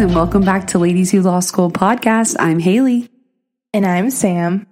And welcome back to Ladies Who Law School podcast. I'm Haley. And I'm Sam.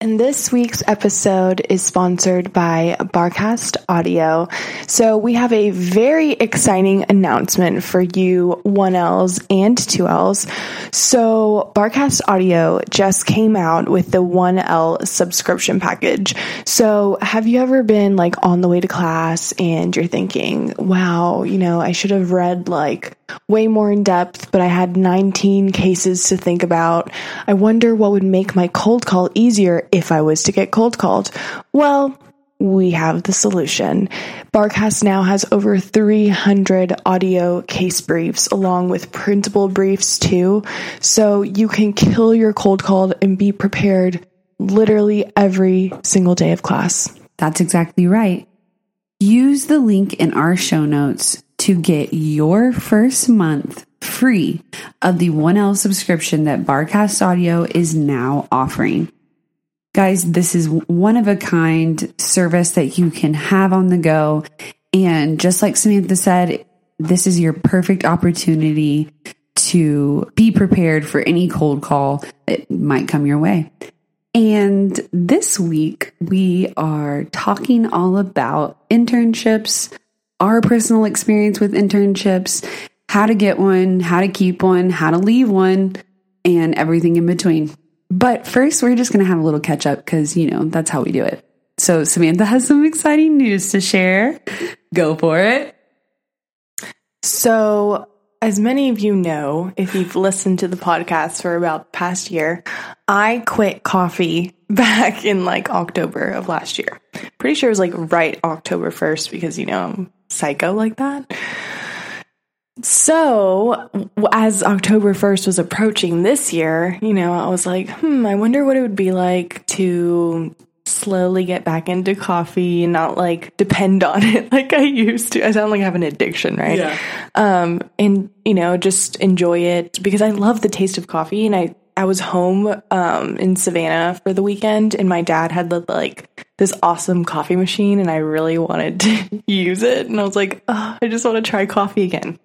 And this week's episode is sponsored by Barcast Audio. So we have a very exciting announcement for you 1Ls and 2Ls. So Barcast Audio just came out with the 1L subscription package. So have you ever been like on the way to class and you're thinking, wow, you know, I should have read like way more in depth, but I had 19 cases to think about. I wonder what would make my cold call easier if I was to get cold called. Well, we have the solution. Barcast now has over 300 audio case briefs along with printable briefs too. So you can kill your cold call and be prepared literally every single day of class. That's exactly right. Use the link in our show notes to get your first month free of the 1L subscription that Barcast Audio is now offering. Guys, this is one of a kind service that you can have on the go. And just like Samantha said, this is your perfect opportunity to be prepared for any cold call that might come your way. And this week, we are talking all about internships, our personal experience with internships, how to get one, how to keep one, how to leave one, and everything in between. But first, we're just going to have a little catch up because, you know, that's how we do it. So, Samantha has some exciting news to share. Go for it. So, as many of you know, if you've listened to the podcast for about the past year, I quit coffee back in like October of last year. Pretty sure it was like right October 1st because, you know, I'm psycho like that. So, as October 1st was approaching this year, you know, I was like, hmm, I wonder what it would be like to slowly get back into coffee and not like depend on it like I used to. I sound like I have an addiction, right? Yeah. Um, and you know, just enjoy it because I love the taste of coffee and I I was home um in Savannah for the weekend and my dad had the, like this awesome coffee machine and I really wanted to use it and I was like, I just want to try coffee again.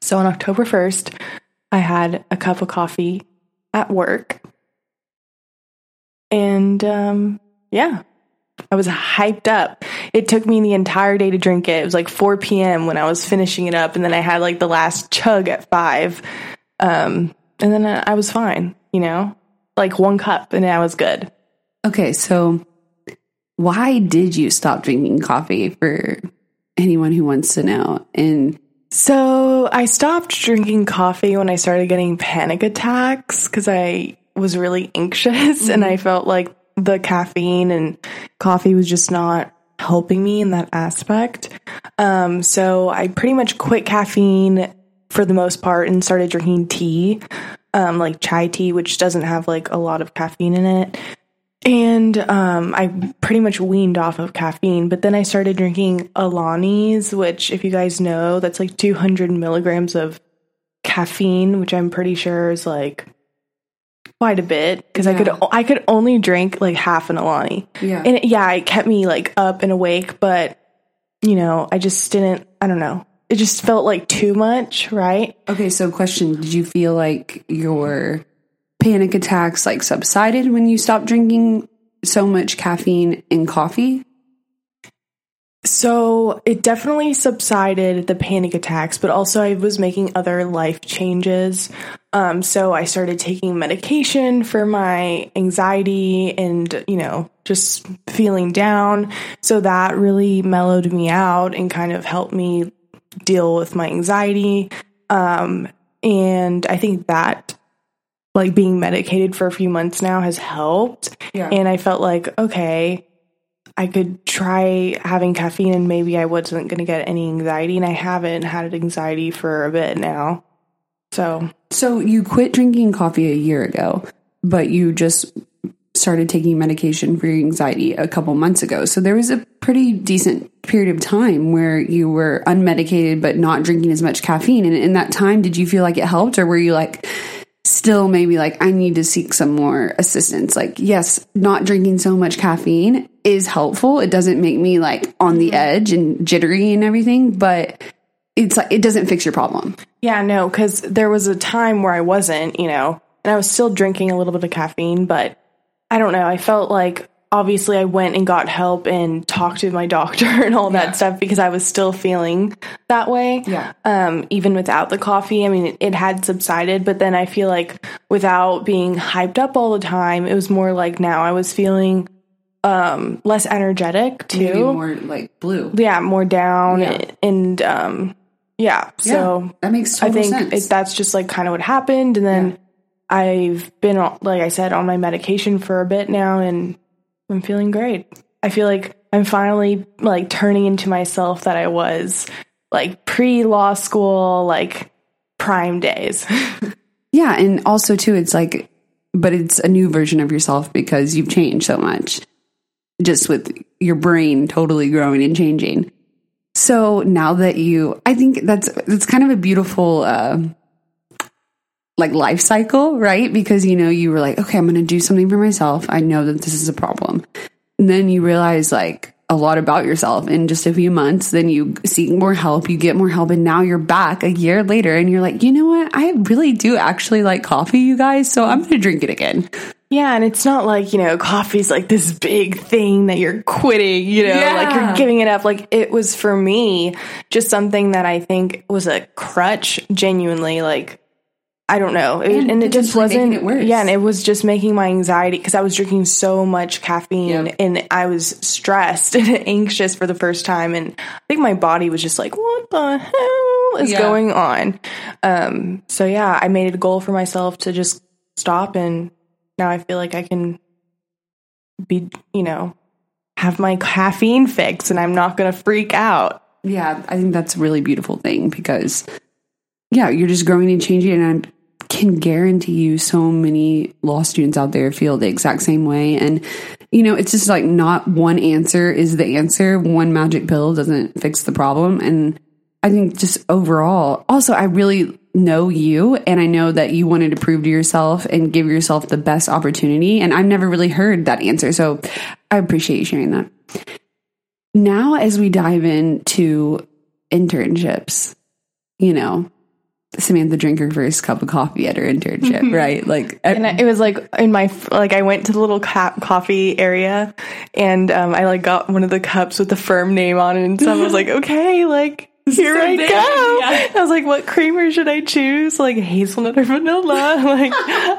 So on October 1st, I had a cup of coffee at work. And um yeah, I was hyped up. It took me the entire day to drink it. It was like 4 p.m. when I was finishing it up, and then I had like the last chug at five. Um, and then I was fine, you know, like one cup, and I was good. Okay, so why did you stop drinking coffee for anyone who wants to know? And So I stopped drinking coffee when I started getting panic attacks because I was really anxious and I felt like the caffeine and coffee was just not helping me in that aspect. Um, so I pretty much quit caffeine for the most part and started drinking tea, um, like chai tea, which doesn't have like a lot of caffeine in it. And um, I pretty much weaned off of caffeine, but then I started drinking Alani's, which, if you guys know, that's like 200 milligrams of caffeine, which I'm pretty sure is like quite a bit because I could I could only drink like half an Alani. Yeah. and it, yeah, it kept me like up and awake, but you know, I just didn't. I don't know. It just felt like too much, right? Okay, so question, did you feel like your panic attacks like subsided when you stopped drinking so much caffeine in coffee? So it definitely subsided the panic attacks, but also I was making other life changes. Um, so I started taking medication for my anxiety and, you know, just feeling down. So that really mellowed me out and kind of helped me deal with my anxiety. Um, and I think that like being medicated for a few months now has helped. Yeah. And I felt like, okay, I could try having caffeine and maybe I wasn't going to get any anxiety. And I haven't had anxiety for a bit now. So, So you quit drinking coffee a year ago, but you just started taking medication for your anxiety a couple months ago. So there was a pretty decent period of time where you were unmedicated but not drinking as much caffeine. And in that time, did you feel like it helped or were you like still maybe like I need to seek some more assistance? Like, yes, not drinking so much caffeine is helpful. It doesn't make me like on the mm-hmm. edge and jittery and everything, but it's like it doesn't fix your problem. yeah, no, because there was a time where I wasn't, you know, and I was still drinking a little bit of caffeine, but I don't know. I felt like obviously I went and got help and talked to my doctor and all that stuff because I was still feeling that way. Yeah. Um, even without the coffee, I mean, it, it had subsided, but then I feel like without being hyped up all the time, it was more like now I was feeling um less energetic too. Maybe more like blue. yeah, more down Yeah. and um yeah. So that makes I think sense. it, that's just like kind of what happened. And then I've been, like I said, on my medication for a bit now and I'm feeling great. I feel like I'm finally like turning into myself that I was like pre law school, like prime days. yeah, and also too, it's like, but it's a new version of yourself because you've changed so much, just with your brain totally growing and changing. So now that you, I think that's that's kind of a beautiful. Uh, like life cycle, right? Because you know, you were like, okay, I'm going to do something for myself. I know that this is a problem. And then you realize like a lot about yourself in just a few months. Then you seek more help, you get more help, and now you're back a year later and you're like, you know what? I really do actually like coffee, you guys. So I'm going to drink it again. yeah. And it's not like, you know, coffee's like this big thing that you're quitting, you know, like you're giving it up. Like it was for me just something that I think was a crutch, genuinely. Like, I don't know. It, And and, it just wasn't, it worse. yeah, and it was just making my anxiety because I was drinking so much caffeine Yep. and I was stressed and anxious for the first time. And I think my body was just like, what the hell is Yeah. going on? Um, so yeah, I made it a goal for myself to just stop. And now I feel like I can be, you know, have my caffeine fix and I'm not going to freak out. Yeah, I think that's a really beautiful thing because, yeah, you're just growing and changing. And I can guarantee you so many law students out there feel the exact same way. And, you know, it's just like not one answer is the answer. One magic pill doesn't fix the problem. And I think just overall, also, I really know you and I know that you wanted to prove to yourself and give yourself the best opportunity. And I've never really heard that answer. So I appreciate you sharing that. Now, as we dive into internships, you know, Samantha drank her first cup of coffee at her internship, right? Like, And it was like in my like I went to the little ca- coffee area, and um, I like got one of the cups with the firm name on it, and so I was like, okay, like here I go. yeah. I was like, what creamer should I choose? Like hazelnut or vanilla? Like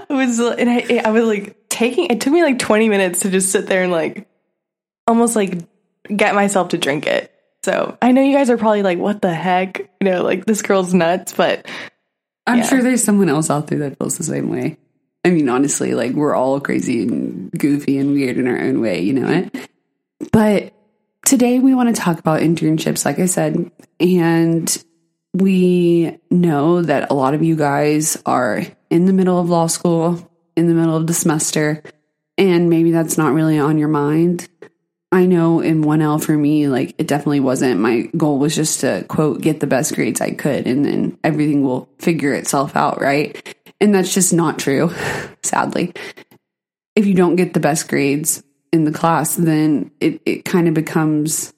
it was, and I I was like taking. It took me like twenty minutes to just sit there and like almost like get myself to drink it. So I know you guys are probably like, what the heck? You know, like this girl's nuts, but I'm yeah. sure there's someone else out there that feels the same way. I mean, honestly, like we're all crazy and goofy and weird in our own way, you know it? But today we want to talk about internships, like I said, and we know that a lot of you guys are in the middle of law school, in the middle of the semester, and maybe that's not really on your mind. I know in 1L for me, like it definitely wasn't. My goal was just to quote, get the best grades I could, and then everything will figure itself out, right? And that's just not true, sadly. If you don't get the best grades in the class, then it, it kind of becomes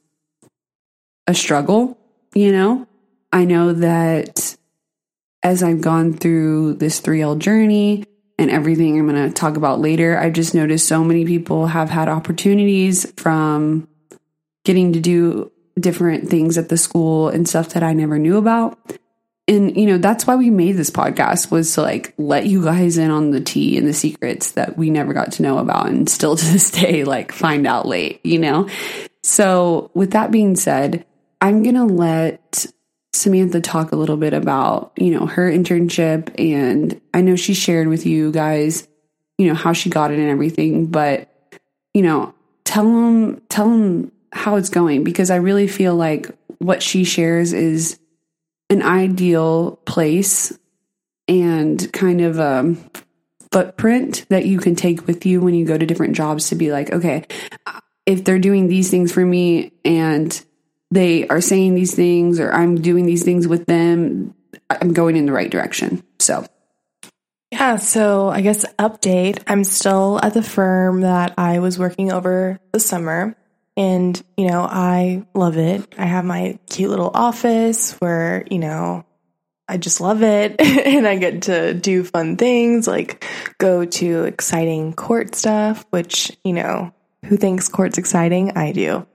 a struggle, you know? I know that as I've gone through this 3L journey, and everything I'm going to talk about later, I've just noticed so many people have had opportunities from getting to do different things at the school and stuff that I never knew about. And you know, that's why we made this podcast was to like let you guys in on the tea and the secrets that we never got to know about and still to this day like find out late, you know. So, with that being said, I'm going to let Samantha talk a little bit about, you know, her internship and I know she shared with you guys, you know, how she got it and everything, but you know, tell them tell them how it's going because I really feel like what she shares is an ideal place and kind of a footprint that you can take with you when you go to different jobs to be like, okay, if they're doing these things for me and they are saying these things or I'm doing these things with them, I'm going in the right direction. So, yeah, so I guess update. I'm still at the firm that I was working over the summer. And, you know, I love it. I have my cute little office where, you know, I just love it. and I get to do fun things like go to exciting court stuff, which, you know, who thinks court's exciting? I do.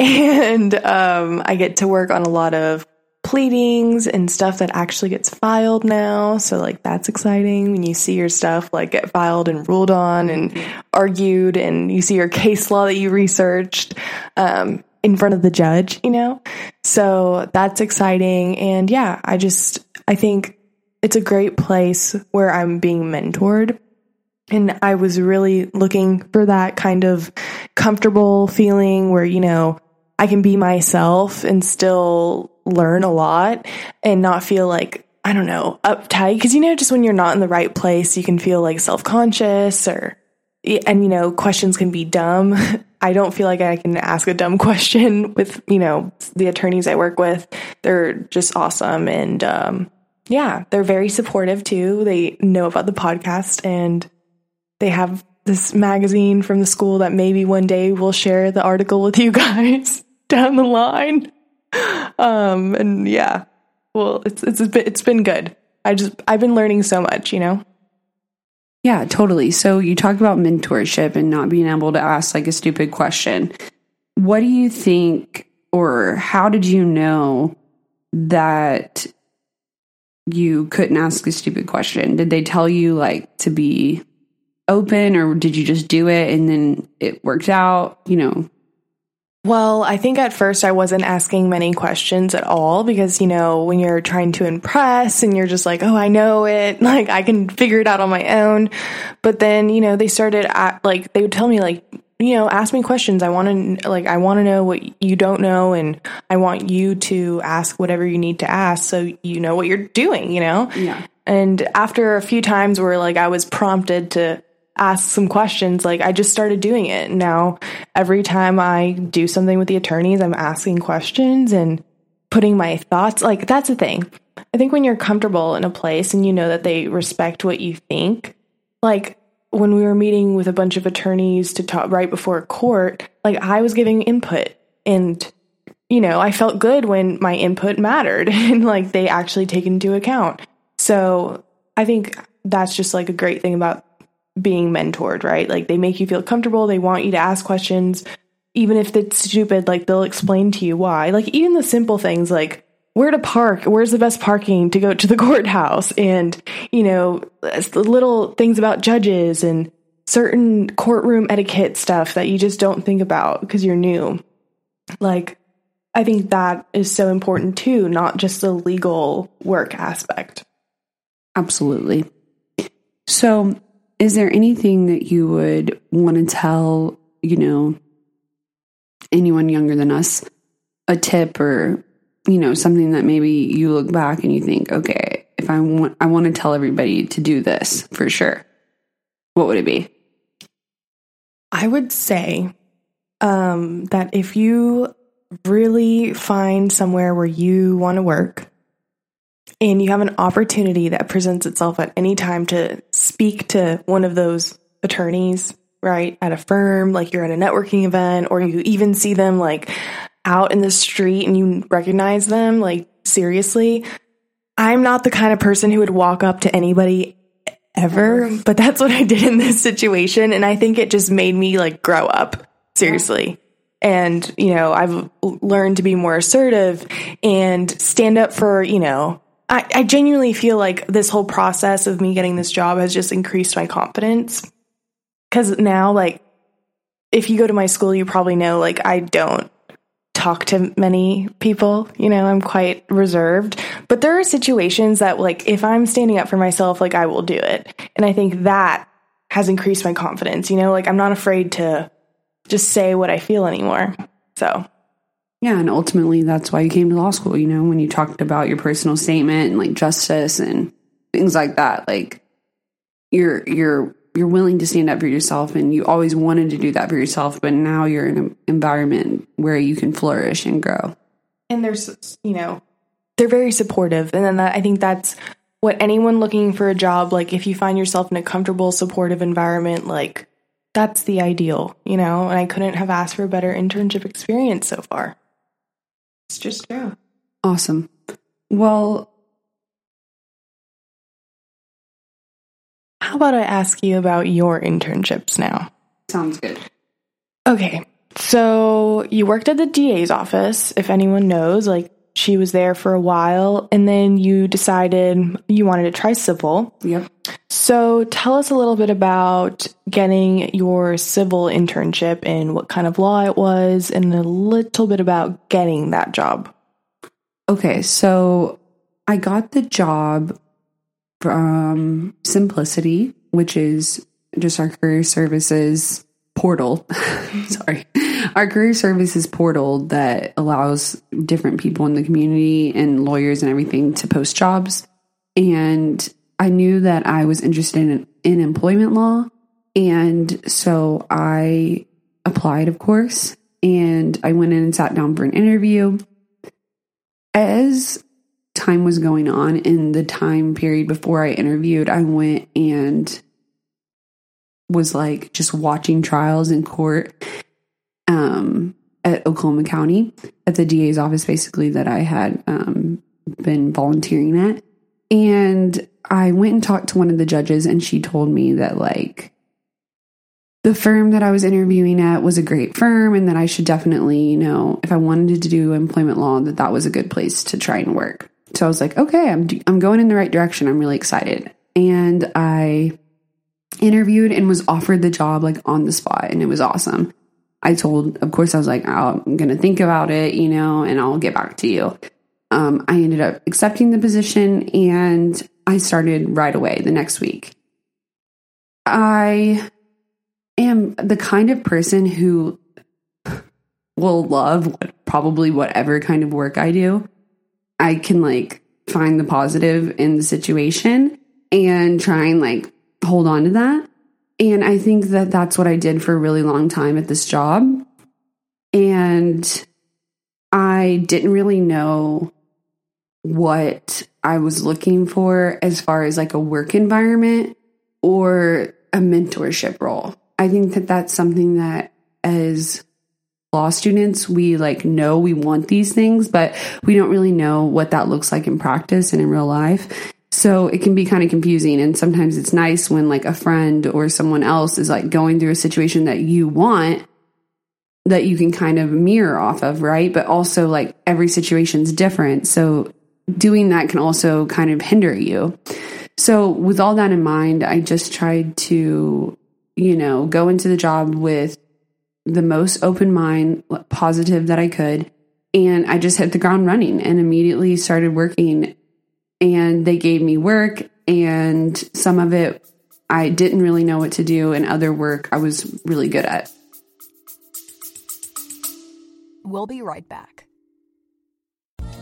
And um, I get to work on a lot of pleadings and stuff that actually gets filed now. So like that's exciting when you see your stuff like get filed and ruled on and argued and you see your case law that you researched um, in front of the judge, you know? So that's exciting. And yeah, I just, I think it's a great place where I'm being mentored. And I was really looking for that kind of comfortable feeling where, you know, I can be myself and still learn a lot and not feel like I don't know, uptight. Because, you know, just when you're not in the right place, you can feel like self conscious or, and, you know, questions can be dumb. I don't feel like I can ask a dumb question with, you know, the attorneys I work with. They're just awesome. And, um, yeah, they're very supportive too. They know about the podcast and they have this magazine from the school that maybe one day we'll share the article with you guys down the line. Um, and yeah, well, it's it's it's been good. I just I've been learning so much, you know. Yeah, totally. So you talked about mentorship and not being able to ask like a stupid question. What do you think, or how did you know that you couldn't ask a stupid question? Did they tell you like to be open, or did you just do it and then it worked out? You know, well, I think at first I wasn't asking many questions at all because, you know, when you're trying to impress and you're just like, oh, I know it, like I can figure it out on my own. But then, you know, they started at, like, they would tell me, like, you know, ask me questions. I want to, like, I want to know what you don't know and I want you to ask whatever you need to ask so you know what you're doing, you know? Yeah. And after a few times where, like, I was prompted to, ask some questions, like I just started doing it. Now, every time I do something with the attorneys, I'm asking questions and putting my thoughts. Like, that's the thing. I think when you're comfortable in a place and you know that they respect what you think, like when we were meeting with a bunch of attorneys to talk right before court, like I was giving input and you know, I felt good when my input mattered and like they actually take into account. So I think that's just like a great thing about being mentored, right? Like they make you feel comfortable, they want you to ask questions, even if it's stupid, like they'll explain to you why. Like even the simple things like where to park, where's the best parking to go to the courthouse, and you know, little things about judges and certain courtroom etiquette stuff that you just don't think about because you're new. Like, I think that is so important too, not just the legal work aspect. Absolutely. So, is there anything that you would want to tell, you know, anyone younger than us, a tip or, you know, something that maybe you look back and you think, okay, if I want, I want to tell everybody to do this for sure. What would it be? I would say um, that if you really find somewhere where you want to work, and you have an opportunity that presents itself at any time to speak to one of those attorneys, right, at a firm, like you're at a networking event, or you even see them like out in the street and you recognize them, like seriously, I'm not the kind of person who would walk up to anybody ever, but that's what I did in this situation. And I think it just made me like grow up, seriously. And, you know, I've learned to be more assertive and stand up for, you know, I, I genuinely feel like this whole process of me getting this job has just increased my confidence. Cause now, like, if you go to my school, you probably know, like, I don't talk to many people. You know, I'm quite reserved. But there are situations that, like, if I'm standing up for myself, like, I will do it. And I think that has increased my confidence. You know, like, I'm not afraid to just say what I feel anymore. So, yeah, and ultimately that's why you came to law school, you know, when you talked about your personal statement and like justice and things like that. Like you're you're you're willing to stand up for yourself and you always wanted to do that for yourself, but now you're in an environment where you can flourish and grow. And there's you know, they're very supportive. And then that, I think that's what anyone looking for a job like if you find yourself in a comfortable supportive environment like that's the ideal, you know, and I couldn't have asked for a better internship experience so far. It's just true. Awesome. Well, how about I ask you about your internships now? Sounds good. Okay. So you worked at the DA's office, if anyone knows, like she was there for a while, and then you decided you wanted to try civil. Yep. So tell us a little bit about getting your civil internship and what kind of law it was, and a little bit about getting that job. Okay, so I got the job from Symplicity, which is just our career services portal. Sorry. Our career services portal that allows different people in the community and lawyers and everything to post jobs. And I knew that I was interested in, in employment law. And so I applied, of course, and I went in and sat down for an interview. As time was going on in the time period before I interviewed, I went and was like just watching trials in court um, at Oklahoma County at the DA's office, basically, that I had um, been volunteering at. And I went and talked to one of the judges, and she told me that, like, the firm that I was interviewing at was a great firm, and that I should definitely, you know, if I wanted to do employment law, that that was a good place to try and work. So I was like, okay, I'm I'm going in the right direction. I'm really excited, and I interviewed and was offered the job like on the spot, and it was awesome. I told, of course, I was like, oh, I'm going to think about it, you know, and I'll get back to you um, I ended up accepting the position and I started right away the next week. I am the kind of person who will love what, probably whatever kind of work I do. I can like find the positive in the situation and try and like hold on to that. And I think that that's what I did for a really long time at this job. And I didn't really know what I was looking for as far as like a work environment or a mentorship role. I think that that's something that as law students, we like know we want these things, but we don't really know what that looks like in practice and in real life. So it can be kind of confusing. And sometimes it's nice when like a friend or someone else is like going through a situation that you want that you can kind of mirror off of, right? But also like every situation's different. So doing that can also kind of hinder you. So, with all that in mind, I just tried to, you know, go into the job with the most open mind, positive that I could. And I just hit the ground running and immediately started working. And they gave me work, and some of it I didn't really know what to do, and other work I was really good at. We'll be right back.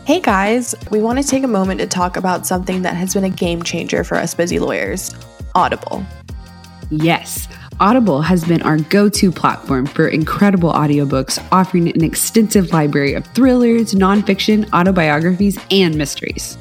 Hey guys, we want to take a moment to talk about something that has been a game changer for us busy lawyers Audible. Yes. Audible has been our go to platform for incredible audiobooks, offering an extensive library of thrillers, nonfiction, autobiographies, and mysteries.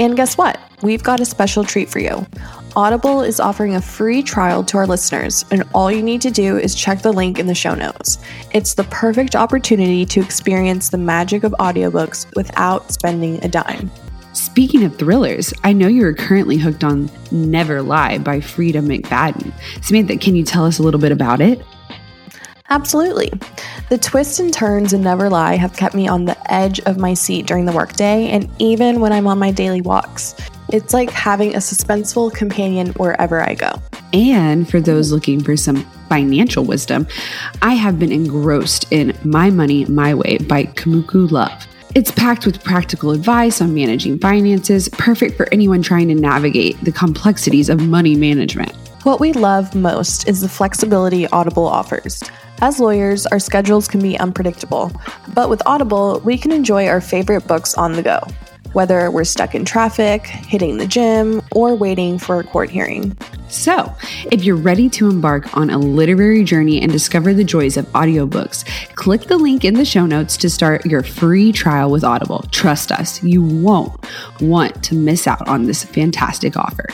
And guess what? We've got a special treat for you. Audible is offering a free trial to our listeners, and all you need to do is check the link in the show notes. It's the perfect opportunity to experience the magic of audiobooks without spending a dime. Speaking of thrillers, I know you are currently hooked on Never Lie by Freida McFadden. Samantha, can you tell us a little bit about it? Absolutely. The twists and turns and never lie have kept me on the edge of my seat during the workday and even when I'm on my daily walks. It's like having a suspenseful companion wherever I go. And for those looking for some financial wisdom, I have been engrossed in My Money My Way by Kumiko Love. It's packed with practical advice on managing finances, perfect for anyone trying to navigate the complexities of money management. What we love most is the flexibility Audible offers. As lawyers, our schedules can be unpredictable, but with Audible, we can enjoy our favorite books on the go, whether we're stuck in traffic, hitting the gym, or waiting for a court hearing. So, if you're ready to embark on a literary journey and discover the joys of audiobooks, click the link in the show notes to start your free trial with Audible. Trust us, you won't want to miss out on this fantastic offer.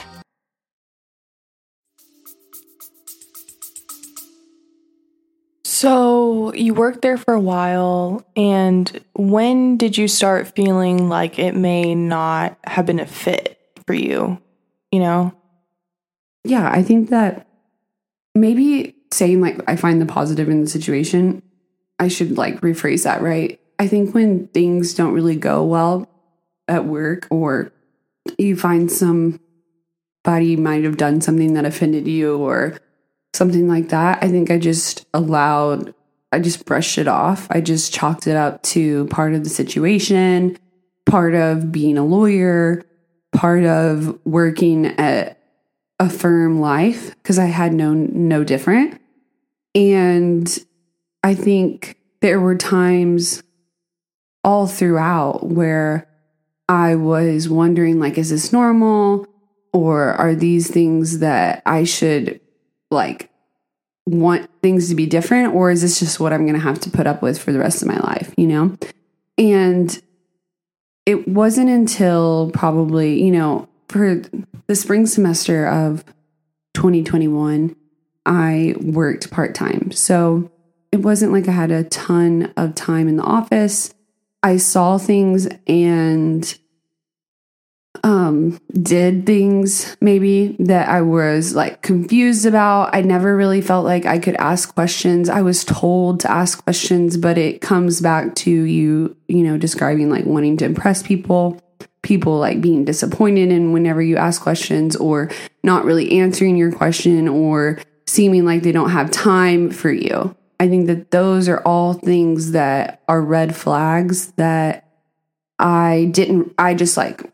So, you worked there for a while, and when did you start feeling like it may not have been a fit for you? You know? Yeah, I think that maybe saying like I find the positive in the situation, I should like rephrase that, right? I think when things don't really go well at work or you find somebody might have done something that offended you or something like that, I think I just allowed, I just brushed it off. I just chalked it up to part of the situation, part of being a lawyer, part of working at a firm life because I had no no different. And I think there were times all throughout where I was wondering like is this normal or are these things that I should like want things to be different or is this just what I'm going to have to put up with for the rest of my life, you know? And it wasn't until probably, you know, for the spring semester of 2021, I worked part time. So it wasn't like I had a ton of time in the office. I saw things and um did things maybe that I was like confused about. I never really felt like I could ask questions. I was told to ask questions, but it comes back to you, you know, describing like wanting to impress people, people like being disappointed in whenever you ask questions or not really answering your question or seeming like they don't have time for you. I think that those are all things that are red flags that I didn't I just like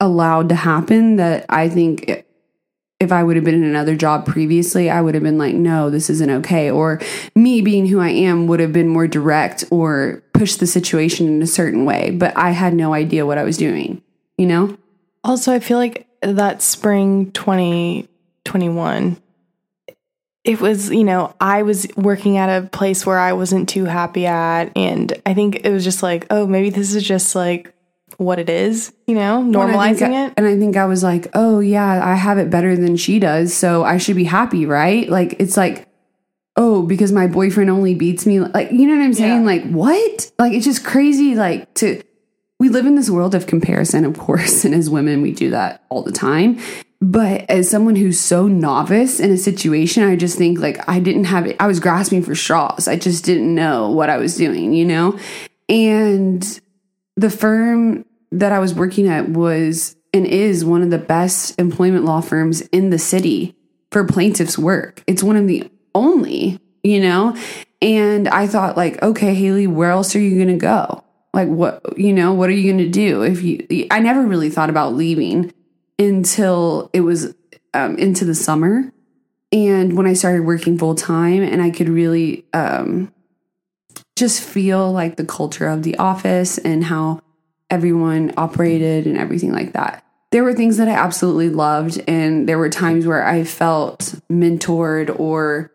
allowed to happen that I think if I would have been in another job previously, I would have been like, no, this isn't okay. Or me being who I am would have been more direct or pushed the situation in a certain way. But I had no idea what I was doing, you know? Also, I feel like that spring 2021, it was, you know, I was working at a place where I wasn't too happy at. And I think it was just like, oh, maybe this is just like what it is, you know, normalizing I, it. And I think I was like, oh, yeah, I have it better than she does. So I should be happy, right? Like, it's like, oh, because my boyfriend only beats me. Like, you know what I'm saying? Yeah. Like, what? Like, it's just crazy. Like, to, we live in this world of comparison, of course. And as women, we do that all the time. But as someone who's so novice in a situation, I just think like I didn't have it. I was grasping for straws. I just didn't know what I was doing, you know? And the firm that I was working at was and is one of the best employment law firms in the city for plaintiffs' work. It's one of the only, you know? And I thought, like, okay, Haley, where else are you going to go? Like, what, you know, what are you going to do if you, I never really thought about leaving until it was um, into the summer. And when I started working full time and I could really um, just feel like the culture of the office and how everyone operated and everything like that. There were things that I absolutely loved, and there were times where I felt mentored or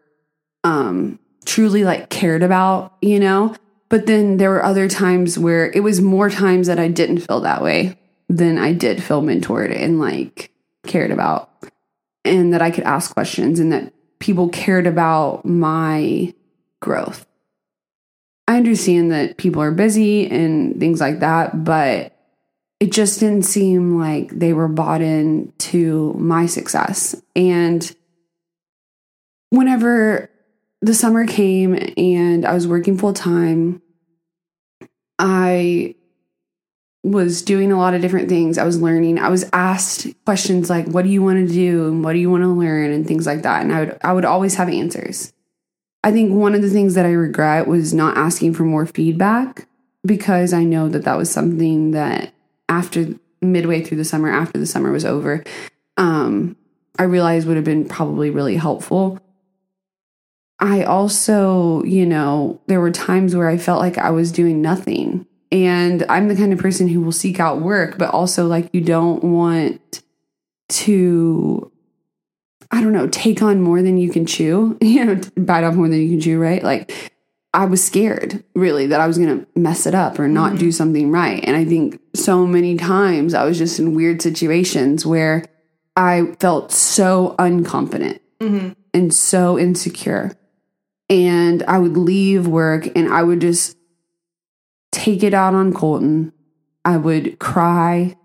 um, truly like cared about, you know? But then there were other times where it was more times that I didn't feel that way than I did feel mentored and like cared about, and that I could ask questions and that people cared about my growth. I understand that people are busy and things like that, but it just didn't seem like they were bought in to my success. And whenever the summer came and I was working full time, I was doing a lot of different things. I was learning. I was asked questions like, "What do you want to do?" and "What do you want to learn?" and things like that. And I would I would always have answers. I think one of the things that I regret was not asking for more feedback because I know that that was something that after midway through the summer, after the summer was over, um, I realized would have been probably really helpful. I also, you know, there were times where I felt like I was doing nothing. And I'm the kind of person who will seek out work, but also like you don't want to, I don't know, take on more than you can chew, you know, bite off more than you can chew, right? Like I was scared really that I was going to mess it up or not mm-hmm. do something right. And I think so many times I was just in weird situations where I felt so unconfident mm-hmm. and so insecure. And I would leave work and I would just take it out on Colton. I would cry.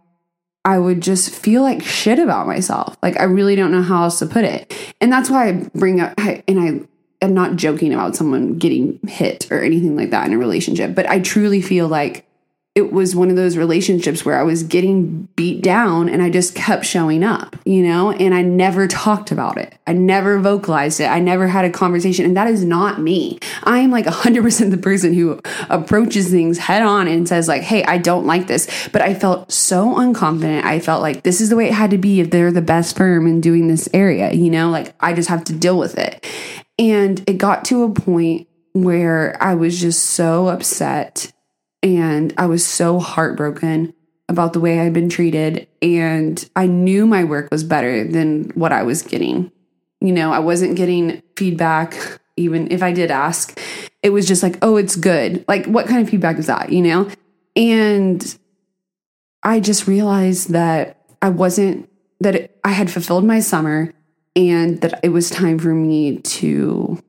I would just feel like shit about myself. Like I really don't know how else to put it. And that's why I bring up I, and I am not joking about someone getting hit or anything like that in a relationship, but I truly feel like it was one of those relationships where I was getting beat down and I just kept showing up, you know, and I never talked about it. I never vocalized it. I never had a conversation. And that is not me. I am like 100% the person who approaches things head on and says, like, hey, I don't like this. But I felt so unconfident. I felt like this is the way it had to be if they're the best firm in doing this area, you know, like I just have to deal with it. And it got to a point where I was just so upset and I was so heartbroken about the way I'd been treated. And I knew my work was better than what I was getting. You know, I wasn't getting feedback, even if I did ask. It was just like, oh, it's good. Like, what kind of feedback is that, you know? And I just realized that I wasn't, that it, I had fulfilled my summer and that it was time for me to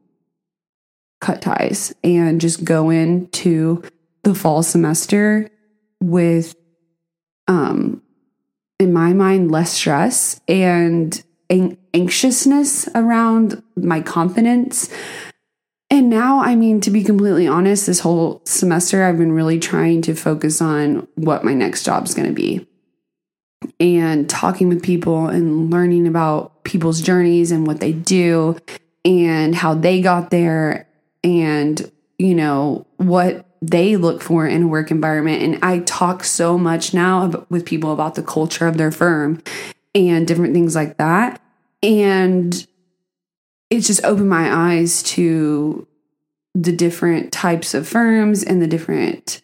cut ties and just go into the fall semester with um in my mind less stress and an- anxiousness around my confidence. And now i mean to be completely honest this whole semester i've been really trying to focus on what my next job is going to be and talking with people and learning about people's journeys and what they do and how they got there and you know what they look for in a work environment. And I talk so much now with people about the culture of their firm and different things like that. And it's just opened my eyes to the different types of firms and the different,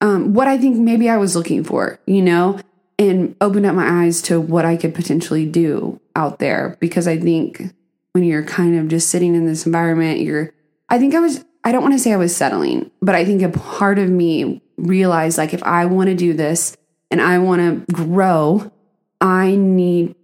um, what I think maybe I was looking for, you know, and opened up my eyes to what I could potentially do out there. Because I think when you're kind of just sitting in this environment, you're, I think I was I don't want to say I was settling, but I think a part of me realized like if I want to do this and I want to grow, I need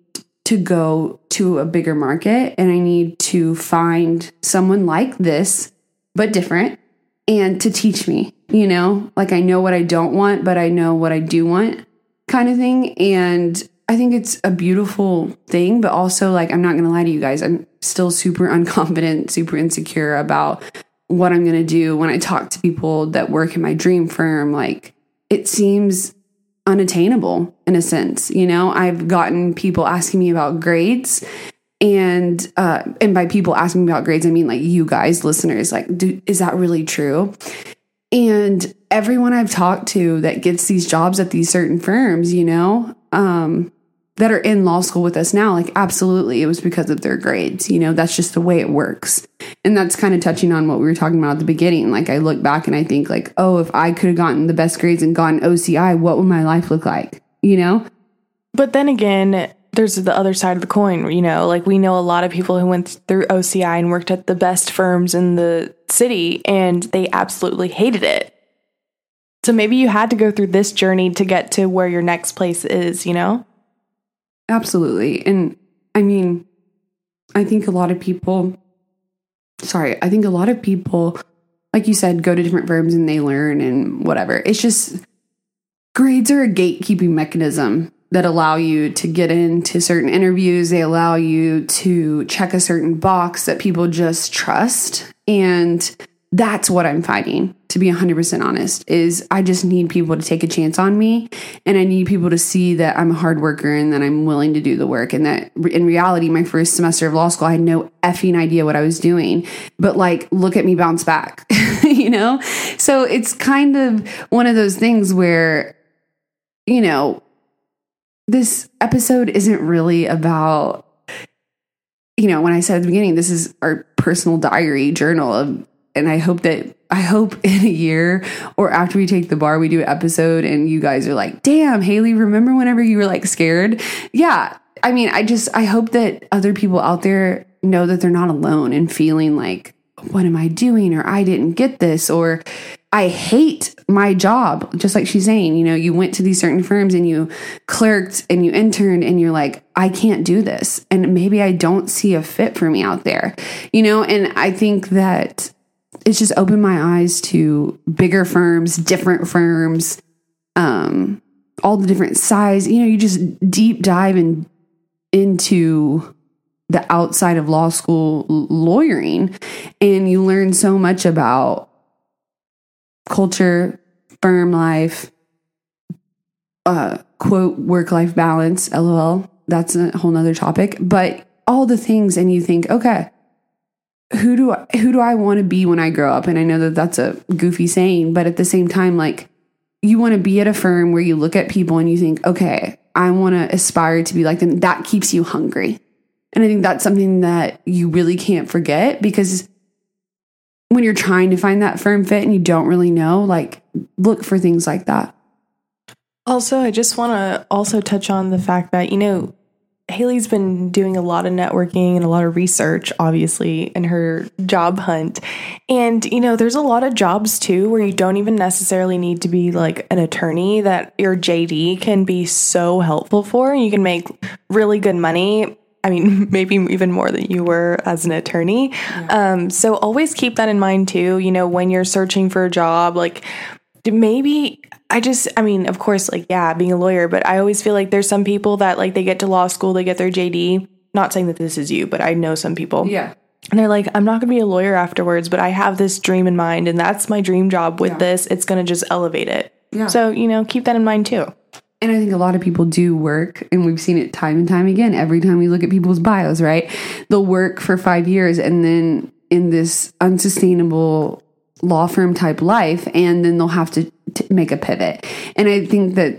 to go to a bigger market and I need to find someone like this, but different, and to teach me, you know, like I know what I don't want, but I know what I do want kind of thing. And I think it's a beautiful thing, but also like I'm not going to lie to you guys, I'm still super unconfident, super insecure about what I'm going to do when I talk to people that work in my dream firm. Like it seems unattainable in a sense. You know, I've gotten people asking me about grades and uh and by people asking me about grades i mean like you guys listeners like do, is that really true and everyone i've talked to that gets these jobs at these certain firms you know um that are in law school with us now, like absolutely it was because of their grades. You know, that's just the way it works. And that's kind of touching on what we were talking about at the beginning. Like I look back and I think like, oh, if I could have gotten the best grades and gotten OCI, what would my life look like? You know? But then again, there's the other side of the coin, you know, like we know a lot of people who went through OCI and worked at the best firms in the city and they absolutely hated it. So maybe you had to go through this journey to get to where your next place is, you know? Absolutely. And I mean, I think a lot of people, sorry, I think a lot of people, like you said, go to different firms and they learn and whatever. It's just grades are a gatekeeping mechanism that allow you to get into certain interviews. They allow you to check a certain box that people just trust. And that's what I'm fighting, to be 100% honest, is I just need people to take a chance on me. And I need people to see that I'm a hard worker and that I'm willing to do the work. And that in reality, my first semester of law school, I had no effing idea what I was doing. But like, look at me bounce back, you know? So it's kind of one of those things where, you know, this episode isn't really about you know, when I said at the beginning, this is our personal diary journal of and I hope that I hope in a year or after we take the bar, we do an episode and you guys are like, damn, Haley, remember whenever you were like scared? Yeah. I mean, I just, I hope that other people out there know that they're not alone and feeling like, what am I doing? Or I didn't get this, or I hate my job. Just like she's saying, you know, you went to these certain firms and you clerked and you interned and you're like, I can't do this. And maybe I don't see a fit for me out there, you know? And I think that it's just opened my eyes to bigger firms, different firms, um, all the different size. You know, you just deep dive in, into the outside of law school lawyering, and you learn so much about culture, firm life, uh, quote work life balance. LOL. That's a whole nother topic, but all the things, and you think, okay who do I, who do I want to be when I grow up? And I know that that's a goofy saying, but at the same time, like you want to be at a firm where you look at people and you think, okay, I want to aspire to be like them. That keeps you hungry. And I think that's something that you really can't forget because when you're trying to find that firm fit and you don't really know, like look for things like that. Also, I just want to also touch on the fact that, you know, Haley's been doing a lot of networking and a lot of research, obviously, in her job hunt. And, you know, there's a lot of jobs too where you don't even necessarily need to be like an attorney that your JD can be so helpful for. You can make really good money. I mean, maybe even more than you were as an attorney. Yeah. Um, so always keep that in mind too. You know, when you're searching for a job, like maybe I just, I mean, of course, like, yeah, being a lawyer, but I always feel like there's some people that, like, they get to law school, they get their JD. Not saying that this is you, but I know some people. Yeah. And they're like, I'm not going to be a lawyer afterwards, but I have this dream in mind, and that's my dream job with yeah. this. It's going to just elevate it. Yeah. So, you know, keep that in mind too. And I think a lot of people do work, and we've seen it time and time again. Every time we look at people's bios, right? They'll work for five years and then in this unsustainable law firm type life and then they'll have to t- make a pivot. And I think that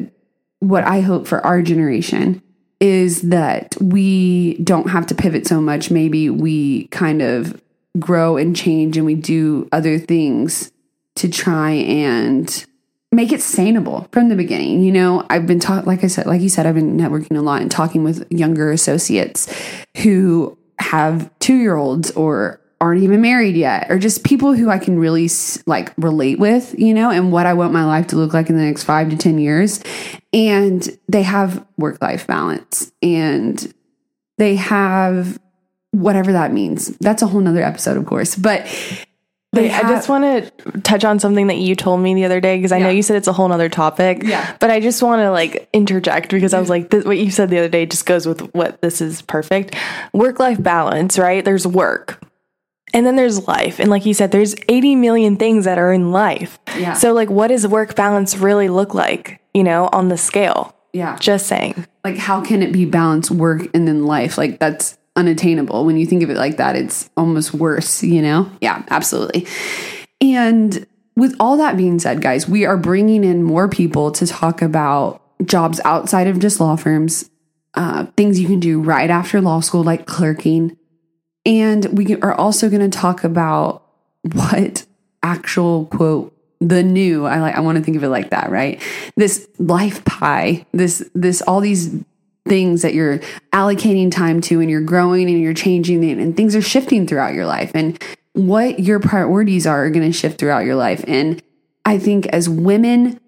what I hope for our generation is that we don't have to pivot so much. Maybe we kind of grow and change and we do other things to try and make it sustainable from the beginning. You know, I've been talking, like I said, like you said, I've been networking a lot and talking with younger associates who have two year olds or aren't even married yet or just people who I can really like relate with, you know, and what I want my life to look like in the next 5 to 10 years. And they have work life balance and they have whatever that means. That's a whole nother episode, of course. But Wait, have, I just want to touch on something that you told me the other day because I yeah. know you said it's a whole nother topic. Yeah. But I just want to like interject because I was like, this, what you said the other day just goes with what this is perfect. Work life balance, right? There's work. And then there's life. And like you said, there's 80 million things that are in life. Yeah. So like what does work balance really look like, you know, on the scale? Yeah. Just saying. Like how can it be balance work and then life? Like that's unattainable. When you think of it like that, it's almost worse, you know? Yeah, absolutely. And with all that being said, guys, we are bringing in more people to talk about jobs outside of just law firms, uh, things you can do right after law school, like clerking, and we are also going to talk about what actual quote the new I like I want to think of it like that, right? This life pie, this this all these things that you're allocating time to and you're growing and you're changing and, and things are shifting throughout your life and what your priorities are, are going to shift throughout your life. And I think as women,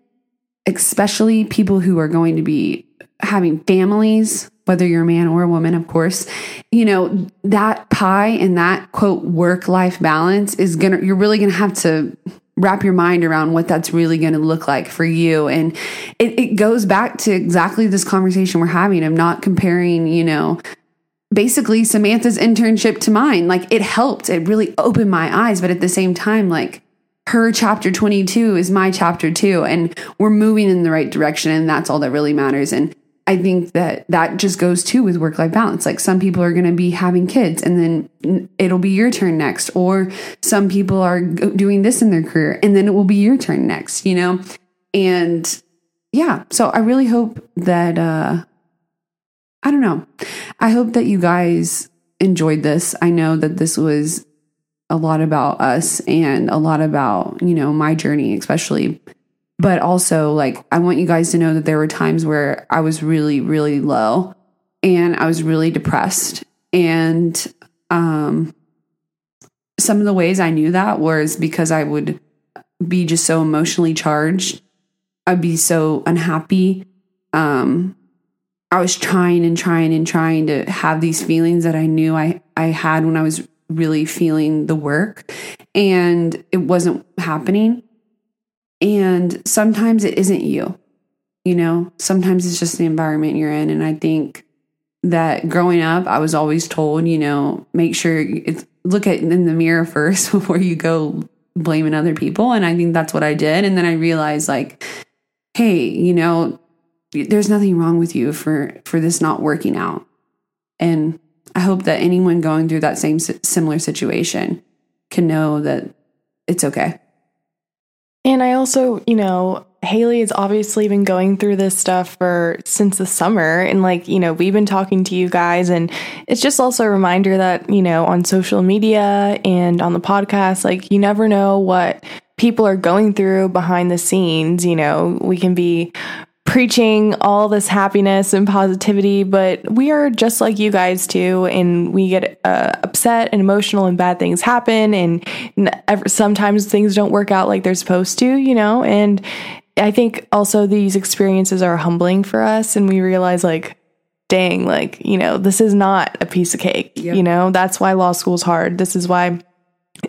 especially people who are going to be having families, whether you're a man or a woman, of course, you know, that pie and that quote work life balance is gonna, you're really gonna have to wrap your mind around what that's really going to look like for you. And it, it goes back to exactly this conversation we're having of not comparing, you know, basically Samantha's internship to mine. Like it helped. It really opened my eyes. But at the same time, like her chapter 22 is my chapter two. And we're moving in the right direction. And that's all that really matters. And I think that that just goes too with work life balance. Like some people are going to be having kids and then it'll be your turn next. Or some people are doing this in their career and then it will be your turn next, you know? And yeah, so I really hope that, uh, I don't know. I hope that you guys enjoyed this. I know that this was a lot about us and a lot about, you know, my journey, especially but also like I want you guys to know that there were times where I was really really low and I was really depressed and um some of the ways I knew that was because I would be just so emotionally charged. I'd be so unhappy. Um I was trying and trying and trying to have these feelings that I knew I I had when I was really feeling the work and it wasn't happening and sometimes it isn't you, you know, sometimes it's just the environment you're in. And I think that growing up, I was always told, you know, make sure it's look at in the mirror first before you go blaming other people. And I think that's what I did. And then I realized, like, hey, you know, there's nothing wrong with you for for this not working out. And I hope that anyone going through that same similar situation can know that it's okay. And I also, you know, Haley has obviously been going through this stuff for since the summer. And like, you know, we've been talking to you guys. And it's just also a reminder that, you know, on social media and on the podcast, like, you never know what people are going through behind the scenes. You know, we can be preaching all this happiness and positivity, but we are just like you guys too, and we get uh, upset and emotional, and bad things happen, and sometimes things don't work out like they're supposed to, you know. And I think also these experiences are humbling for us, and we realize like, dang, like you know, this is not a piece of cake. Yep. You know, that's why law school is hard. This is why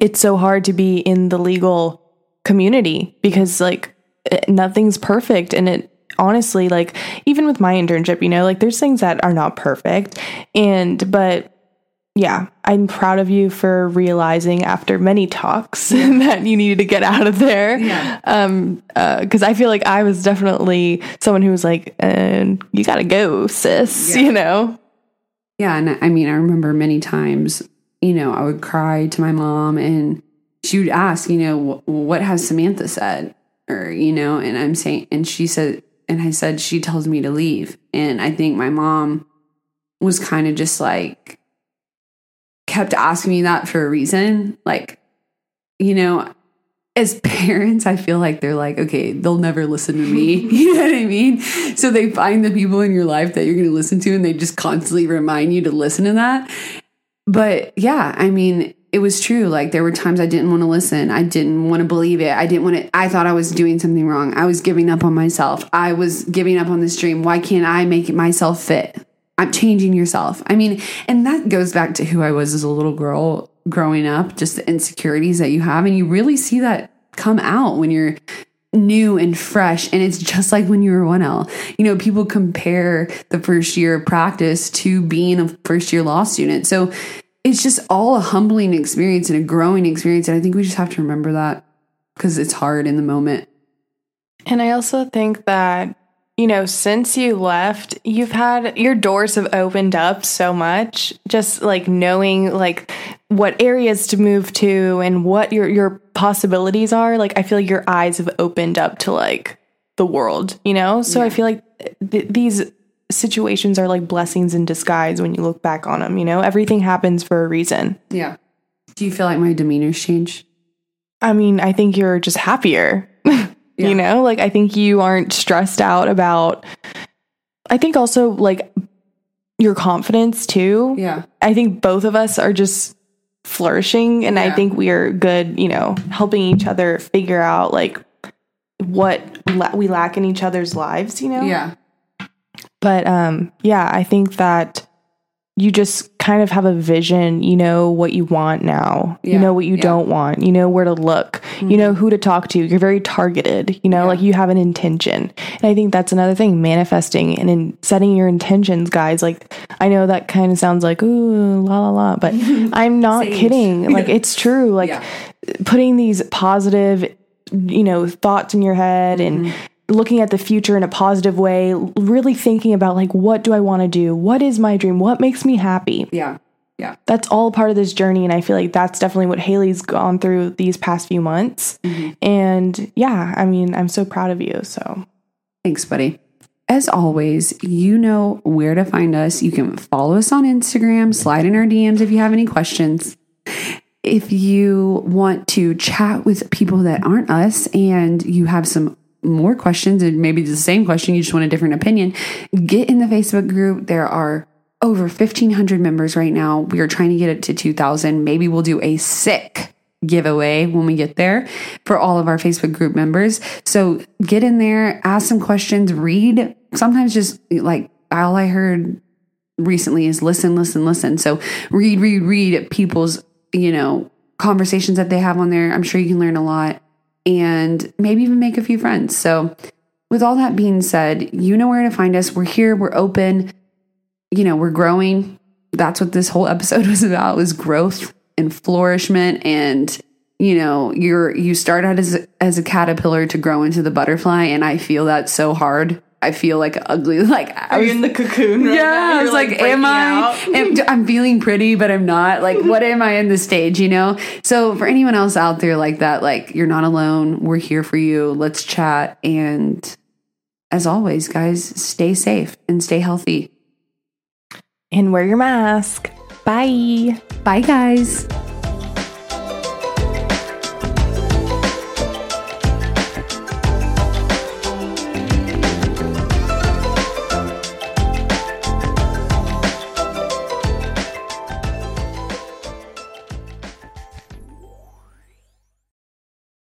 it's so hard to be in the legal community because like nothing's perfect and it honestly, like even with my internship, you know, like there's things that are not perfect. And, but yeah, I'm proud of you for realizing after many talks that you needed to get out of there. Yeah. Um, uh, cause I feel like I was definitely someone who was like, uh, you gotta go, sis, yeah. you know? Yeah. And I mean, I remember many times, you know, I would cry to my mom and she would ask, you know, what has Samantha said? Or, you know, and I'm saying, and she said, and I said, she tells me to leave. And I think my mom was kind of just like, kept asking me that for a reason. Like, you know, as parents, I feel like they're like, okay, they'll never listen to me. you know what I mean? So they find the people in your life that you're going to listen to and they just constantly remind you to listen to that. But yeah, I mean, it was true. Like there were times I didn't want to listen. I didn't want to believe it. I didn't want to, I thought I was doing something wrong. I was giving up on myself. I was giving up on this dream. Why can't I make myself fit? I'm changing yourself. I mean, and that goes back to who I was as a little girl growing up, just the insecurities that you have. And you really see that come out when you're new and fresh. And it's just like when you were 1L. You know, people compare the first year of practice to being a first year law student. So it's just all a humbling experience and a growing experience. And I think we just have to remember that because it's hard in the moment. And I also think that, you know, since you left, you've had your doors have opened up so much, just like knowing like what areas to move to and what your your possibilities are. Like I feel like your eyes have opened up to like the world, you know? So yeah. I feel like th- these situations are like blessings in disguise when you look back on them, you know? Everything happens for a reason. Yeah. Do you feel like my demeanor's changed? I mean, I think you're just happier. yeah. You know, like I think you aren't stressed out about I think also like your confidence too. Yeah. I think both of us are just flourishing and yeah. I think we are good, you know, helping each other figure out like what la- we lack in each other's lives, you know? Yeah. But um, yeah, I think that you just kind of have a vision. You know what you want now. You know what you yeah. Mm-hmm. don't want. You know where to look. You know who to talk to. You're very targeted. You know, Yeah. like you have an intention. And I think that's another thing manifesting and in setting your intentions, guys. Like, I know that kind of sounds like, ooh, la la la, but I'm not Sage. kidding. Like, it's true. Like, Yeah. putting these positive, you know, thoughts in your head and Mm-hmm. Looking at the future in a positive way, really thinking about like what do I want to do? What is my dream? What makes me happy? Yeah. Yeah. That's all part of this journey and I feel like that's definitely what Haley's gone through these past few months. Mm-hmm. And yeah, I mean, I'm so proud of you. So, Thanks, buddy. As always, you know where to find us. You can follow us on Instagram, slide in our DMs if you have any questions. If you want to chat with people that aren't us and you have some more questions and maybe the same question, you just want a different opinion, get in the Facebook group. There are over 1,500 members right now. We are trying to get it to 2,000. Maybe we'll do a sick giveaway when we get there for all of our Facebook group members. So get in there, ask some questions, read. Sometimes just like all I heard recently is listen, listen, listen. So read, read, read people's, you know, conversations that they have on there. I'm sure you can learn a lot and maybe even make a few friends. So with all that being said, you know where to find us. We're here, we're open, you know, we're growing. That's what this whole episode was about was growth and flourishment and you know, you're you start out as as a caterpillar to grow into the butterfly and I feel that so hard. I feel like ugly like I was, the cocoon right yeah, I was like, am I? Am, I'm feeling pretty, but I'm not. Like, what am I in the stage? You know. So for anyone else out there like that, like you're not alone. We're here for you. Let's chat. And as always, guys, stay safe and stay healthy. And wear your mask. Bye. Bye, guys.